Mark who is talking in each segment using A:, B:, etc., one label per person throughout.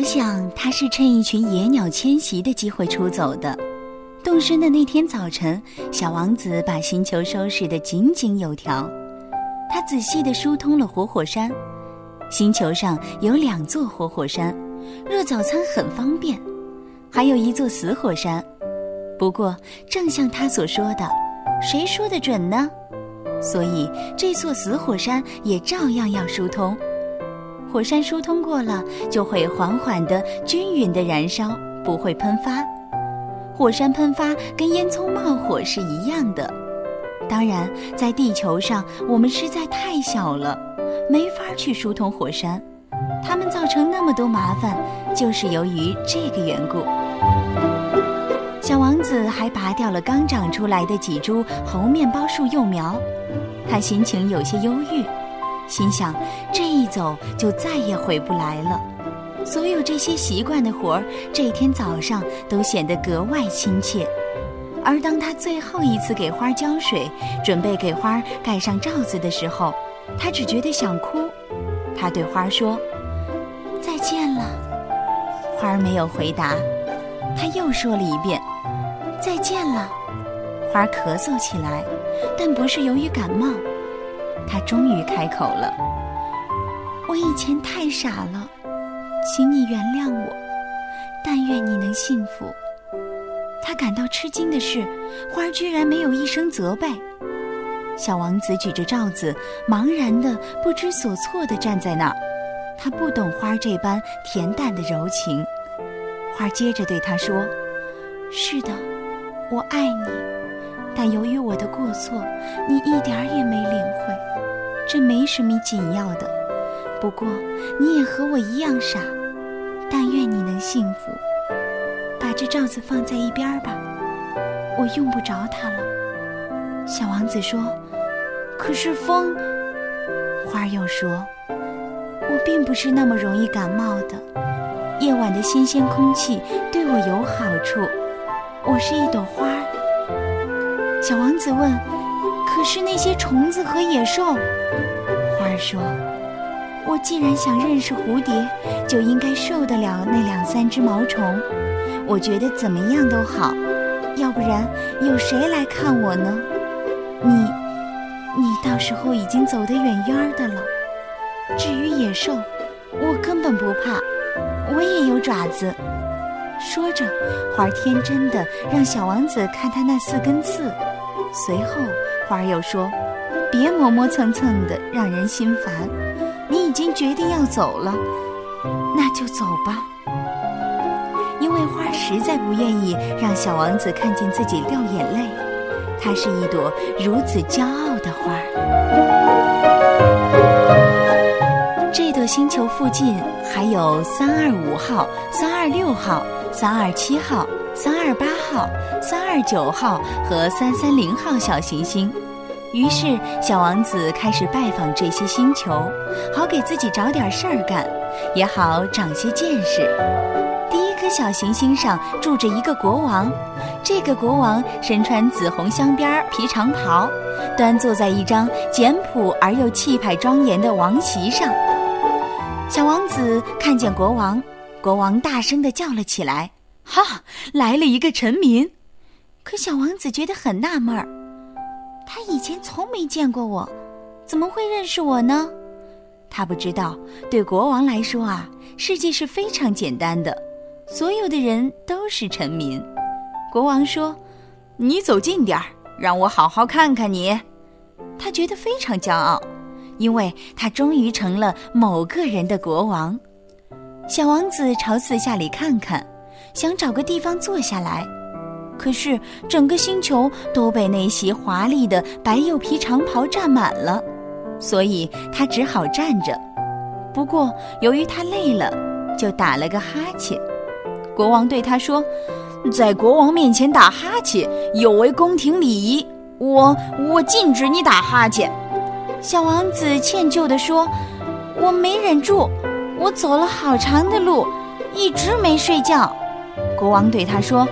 A: 我想他是趁一群野鸟迁徙的机会出走的。动身的那天早晨，小王子把星球收拾得井井有条。他仔细地疏通了活火山。星球上有两座活火山，热早餐很方便。还有一座死火山。不过，正像他所说的，谁说的准呢？所以，这座死火山也照样要疏通。火山疏通过了，就会缓缓的、均匀的燃烧，不会喷发。火山喷发跟烟囱冒火是一样的。当然，在地球上，我们实在太小了，没法去疏通火山。它们造成那么多麻烦，就是由于这个缘故。小王子还拔掉了刚长出来的几株猴面包树幼苗，他心情有些忧郁。心想，这一走就再也回不来了。所有这些习惯的活儿，这天早上都显得格外亲切。而当他最后一次给花浇水，准备给花盖上罩子的时候，他只觉得想哭。他对花说：“再见了。”花儿没有回答。他又说了一遍：“再见了。”花儿咳嗽起来，但不是由于感冒。他终于开口了：“我以前太傻了，请你原谅我。但愿你能幸福。”他感到吃惊的是，花儿居然没有一声责备。小王子举着罩子，茫然的、不知所措的站在那儿。他不懂花儿这般恬淡的柔情。花儿接着对他说：“是的，我爱你。”但由于我的过错，你一点儿也没领会。这没什么紧要的，不过你也和我一样傻。但愿你能幸福。把这罩子放在一边吧，我用不着它了。小王子说：“可是风。”花儿又说：“我并不是那么容易感冒的。夜晚的新鲜空气对我有好处。我是一朵花。”小王子问：“可是那些虫子和野兽？”花儿说：“我既然想认识蝴蝶，就应该受得了那两三只毛虫。我觉得怎么样都好，要不然有谁来看我呢？你，你到时候已经走得远远的了。至于野兽，我根本不怕，我也有爪子。”说着，花儿天真的让小王子看他那四根刺。随后，花儿又说：“别磨磨蹭蹭的，让人心烦。你已经决定要走了，那就走吧。”因为花儿实在不愿意让小王子看见自己掉眼泪。它是一朵如此骄傲的花儿。这朵星球附近还有三二五号、三二六号、三二七号。三二八号、三二九号和三三零号小行星，于是小王子开始拜访这些星球，好给自己找点事儿干，也好长些见识。第一颗小行星上住着一个国王，这个国王身穿紫红镶边皮长袍，端坐在一张简朴而又气派庄严的王席上。小王子看见国王，国王大声地叫了起来。哈，来了一个臣民，可小王子觉得很纳闷儿，他以前从没见过我，怎么会认识我呢？他不知道，对国王来说啊，世界是非常简单的，所有的人都是臣民。国王说：“你走近点儿，让我好好看看你。”他觉得非常骄傲，因为他终于成了某个人的国王。小王子朝四下里看看。想找个地方坐下来，可是整个星球都被那袭华丽的白釉皮长袍占满了，所以他只好站着。不过由于他累了，就打了个哈欠。国王对他说：“在国王面前打哈欠有违宫廷礼仪，我我禁止你打哈欠。”小王子歉疚地说：“我没忍住，我走了好长的路，一直没睡觉。”国王对他说：“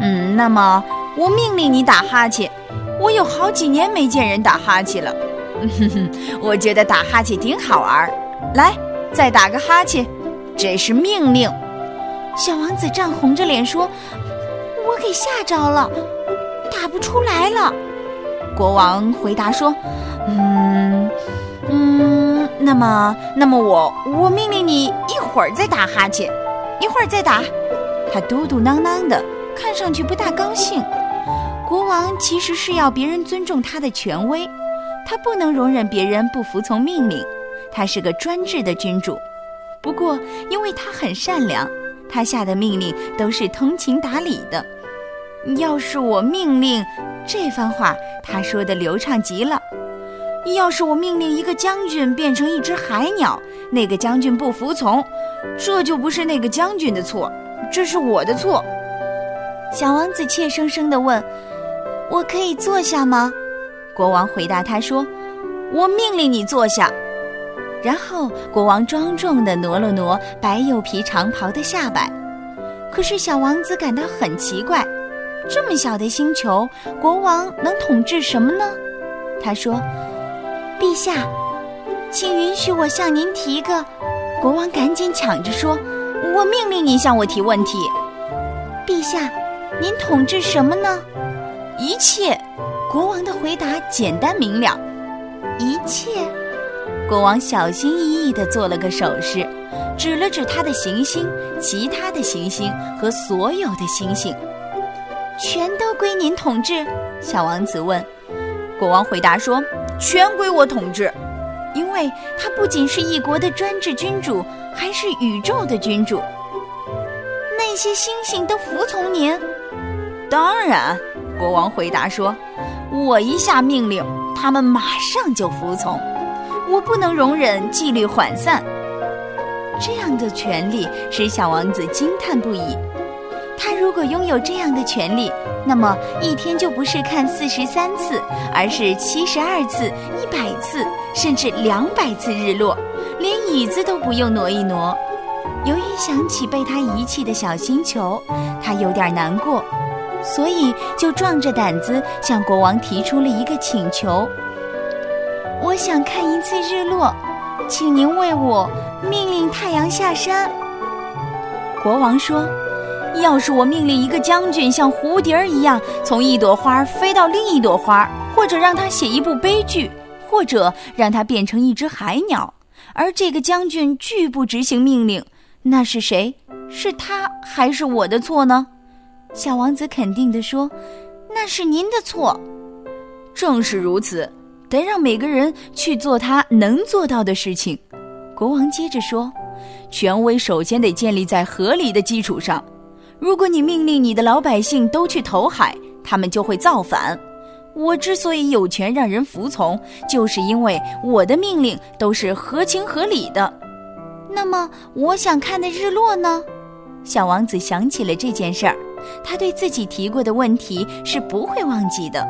A: 嗯，那么我命令你打哈欠。我有好几年没见人打哈欠了。哼哼，我觉得打哈欠挺好玩。来，再打个哈欠，这是命令。小王子涨红着脸说：“我给吓着了，打不出来了。”国王回答说：“，嗯，那么，那么我我命令你一会儿再打哈欠，一会儿再打。”他嘟嘟囔囔的，看上去不大高兴。国王其实是要别人尊重他的权威，他不能容忍别人不服从命令。他是个专制的君主，不过因为他很善良，他下的命令都是通情达理的。要是我命令，这番话他说的流畅极了。要是我命令一个将军变成一只海鸟，那个将军不服从，这就不是那个将军的错，这是我的错。小王子怯生生地问：“我可以坐下吗？”国王回答他说：“我命令你坐下。”然后国王庄重地挪了挪白釉皮长袍的下摆。可是小王子感到很奇怪：这么小的星球，国王能统治什么呢？他说：“陛下，请允许我向您提个……”国王赶紧抢着说：“我命令你向我提问题。”陛下，您统治什么呢？一切。国王的回答简单明了：一切。国王小心翼翼地做了个手势，指了指他的行星、其他的行星和所有的星星，全都归您统治。小王子问。国王回答说：“全归我统治，因为他不仅是一国的专制君主，还是宇宙的君主。那些星星都服从您。”当然，国王回答说：“我一下命令，他们马上就服从。”我不能容忍纪律涣散，这样的权利使小王子惊叹不已。他如果拥有这样的权利，那么一天就不是看四十三次，而是七十二次、一百次，甚至两百次日落，连椅子都不用挪一挪。由于想起被他遗弃的小星球，他有点难过，所以就壮着胆子向国王提出了一个请求。我想看一次日落，请您为我命令太阳下山。国王说：“要是我命令一个将军像蝴蝶一样从一朵花飞到另一朵花，或者让他写一部悲剧，或者让他变成一只海鸟，而这个将军拒不执行命令，那是谁？是他还是我的错呢？”小王子肯定地说：“那是您的错。”正是如此。得让每个人去做他能做到的事情。国王接着说：“权威首先得建立在合理的基础上。如果你命令你的老百姓都去投海，他们就会造反。我之所以有权让人服从，就是因为我的命令都是合情合理的。那么，我想看的日落呢？”小王子想起了这件事儿，他对自己提过的问题是不会忘记的。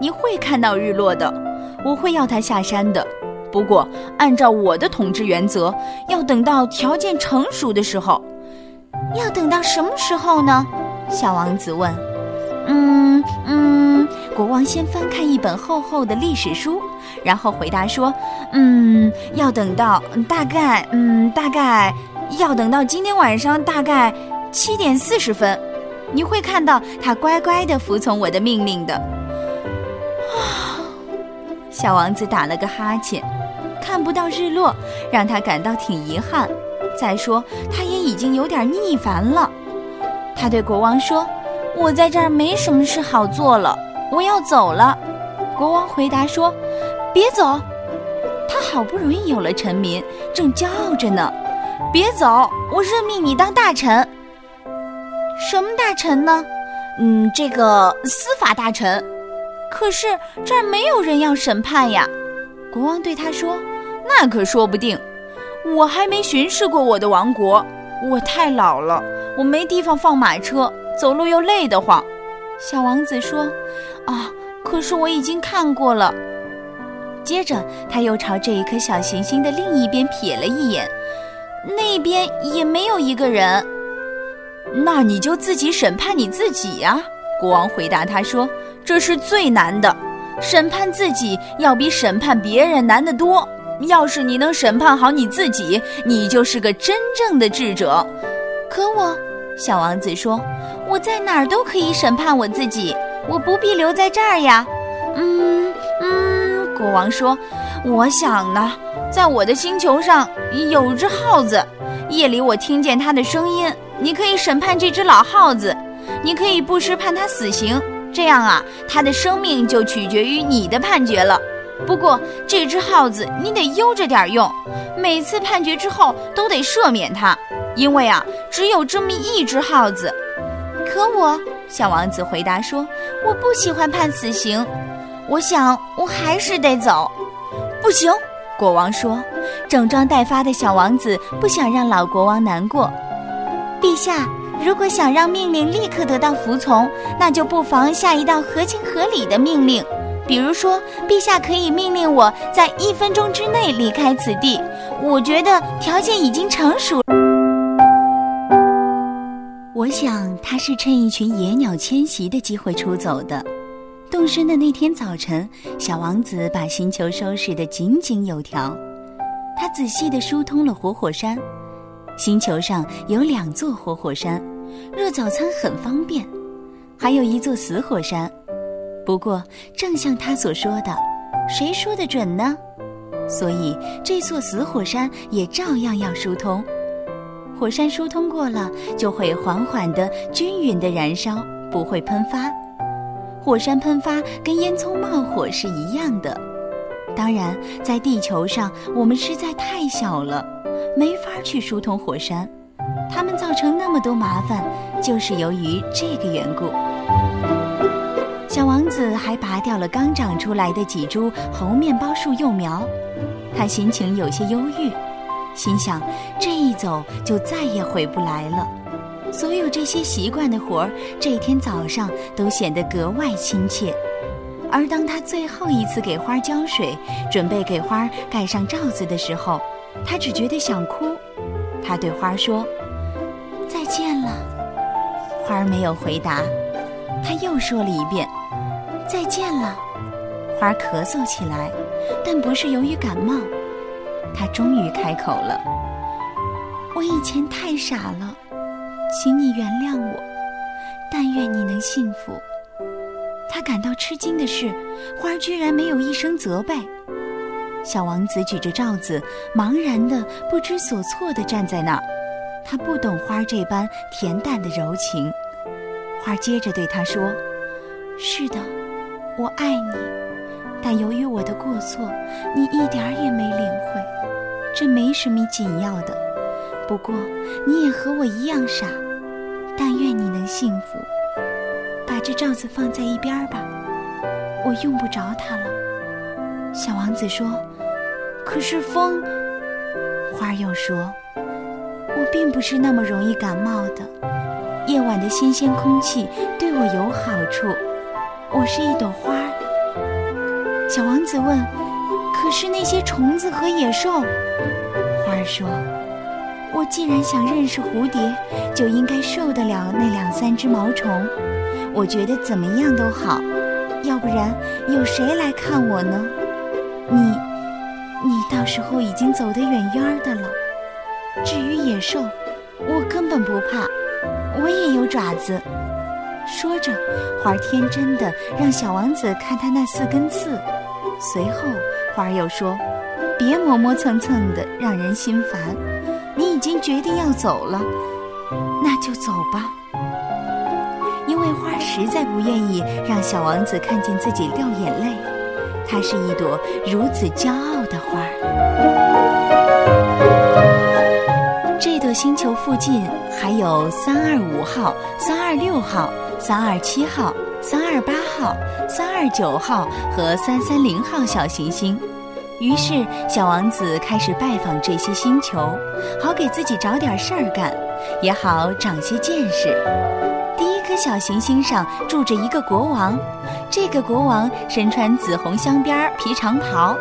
A: 你会看到日落的，我会要他下山的。不过，按照我的统治原则，要等到条件成熟的时候。要等到什么时候呢？小王子问。嗯嗯，国王先翻看一本厚厚的历史书，然后回答说：“嗯，要等到大概，嗯，大概要等到今天晚上大概七点四十分，你会看到他乖乖的服从我的命令的。”！小王子打了个哈欠，看不到日落，让他感到挺遗憾。再说，他已经有点腻烦了。他对国王说：“我在这儿没什么事好做了，我要走了。”国王回答说：“别走！”他好不容易有了臣民，正骄傲着呢。别走！我任命你当大臣。什么大臣呢？嗯，这个司法大臣。可是这儿没有人要审判呀，国王对他说：“那可说不定，我还没巡视过我的王国，我太老了，我没地方放马车，走路又累得慌。”小王子说：“啊，可是我已经看过了。”接着他又朝这一颗小行星的另一边瞥了一眼，那边也没有一个人。那你就自己审判你自己呀。国王回答他说：“这是最难的，审判自己要比审判别人难得多。要是你能审判好你自己，你就是个真正的智者。可我，小王子说，我在哪儿都可以审判我自己，我不必留在这儿呀。嗯嗯，国王说，我想呢，在我的星球上有只耗子，夜里我听见它的声音。你可以审判这只老耗子，你可以不时判他死刑，这样啊，他的生命就取决于你的判决了。不过这只耗子你得悠着点用，每次判决之后都得赦免他，因为啊，只有这么一只耗子。可我，小王子回答说，我不喜欢判死刑，我想我还是得走。不行，国王说，整装待发的小王子不想让老国王难过。陛下，如果想让命令立刻得到服从，那就不妨下一道合情合理的命令。比如说，陛下可以命令我在一分钟之内离开此地。我觉得条件已经成熟。我想他是趁一群野鸟迁徙的机会出走的。动身的那天早晨，小王子把星球收拾得井井有条，他仔细地疏通了活火山。星球上有两座活火山，热早餐很方便；还有一座死火山。不过，正像他所说的，谁说的准呢？所以，这座死火山也照样要疏通。火山疏通过了，就会缓缓的、均匀的燃烧，不会喷发。火山喷发跟烟囱冒火是一样的。当然，在地球上，我们实在太小了。没法去疏通火山，它们造成那么多麻烦，就是由于这个缘故。子还拔掉了刚长出来的几株猴面包树幼苗，他心情有些忧郁，心想这一走就再也回不来了。所有这些习惯的活儿，这天早上都显得格外亲切。而当他最后一次给花浇水，准备给花盖上罩子的时候，他只觉得想哭，他对花说：“再见了。”花儿没有回答，他又说了一遍：“再见了。”花儿咳嗽起来，但不是由于感冒。他终于开口了：“我以前太傻了，请你原谅我。但愿你能幸福。”他感到吃惊的是，花儿居然没有一声责备。小王子举着罩子，茫然的、不知所措的站在那儿。他不懂花这般恬淡的柔情。花接着对他说：“是的，我爱你，但由于我的过错，你一点儿也没领会。这没什么紧要的。不过你也和我一样傻。但愿你能幸福。把这罩子放在一边吧，我用不着它了。”小王子说。可是风，花儿又说：“我并不是那么容易感冒的。夜晚的新鲜空气对我有好处。我是一朵花儿。”小王子问：“可是那些虫子和野兽？”花儿说：“我既然想认识蝴蝶，就应该受得了那两三只毛虫。我觉得怎么样都好，要不然有谁来看我呢？你。”你到时候已经走得远远的了。至于野兽，我根本不怕，我也有爪子。说着，花儿天真的让小王子看他那四根刺。随后，花儿又说：“别磨磨蹭蹭的，让人心烦。你已经决定要走了，那就走吧。”因为花儿实在不愿意让小王子看见自己掉眼泪。它是一朵如此骄傲的花儿。这朵星球附近还有三二五号、三二六号、三二七号、三二八号、三二九号和三三零号小行星。于是，小王子开始拜访这些星球，好给自己找点事儿干，也好长些见识。第一颗小行星上住着一个国王。这个国王身穿紫红镶边皮长袍。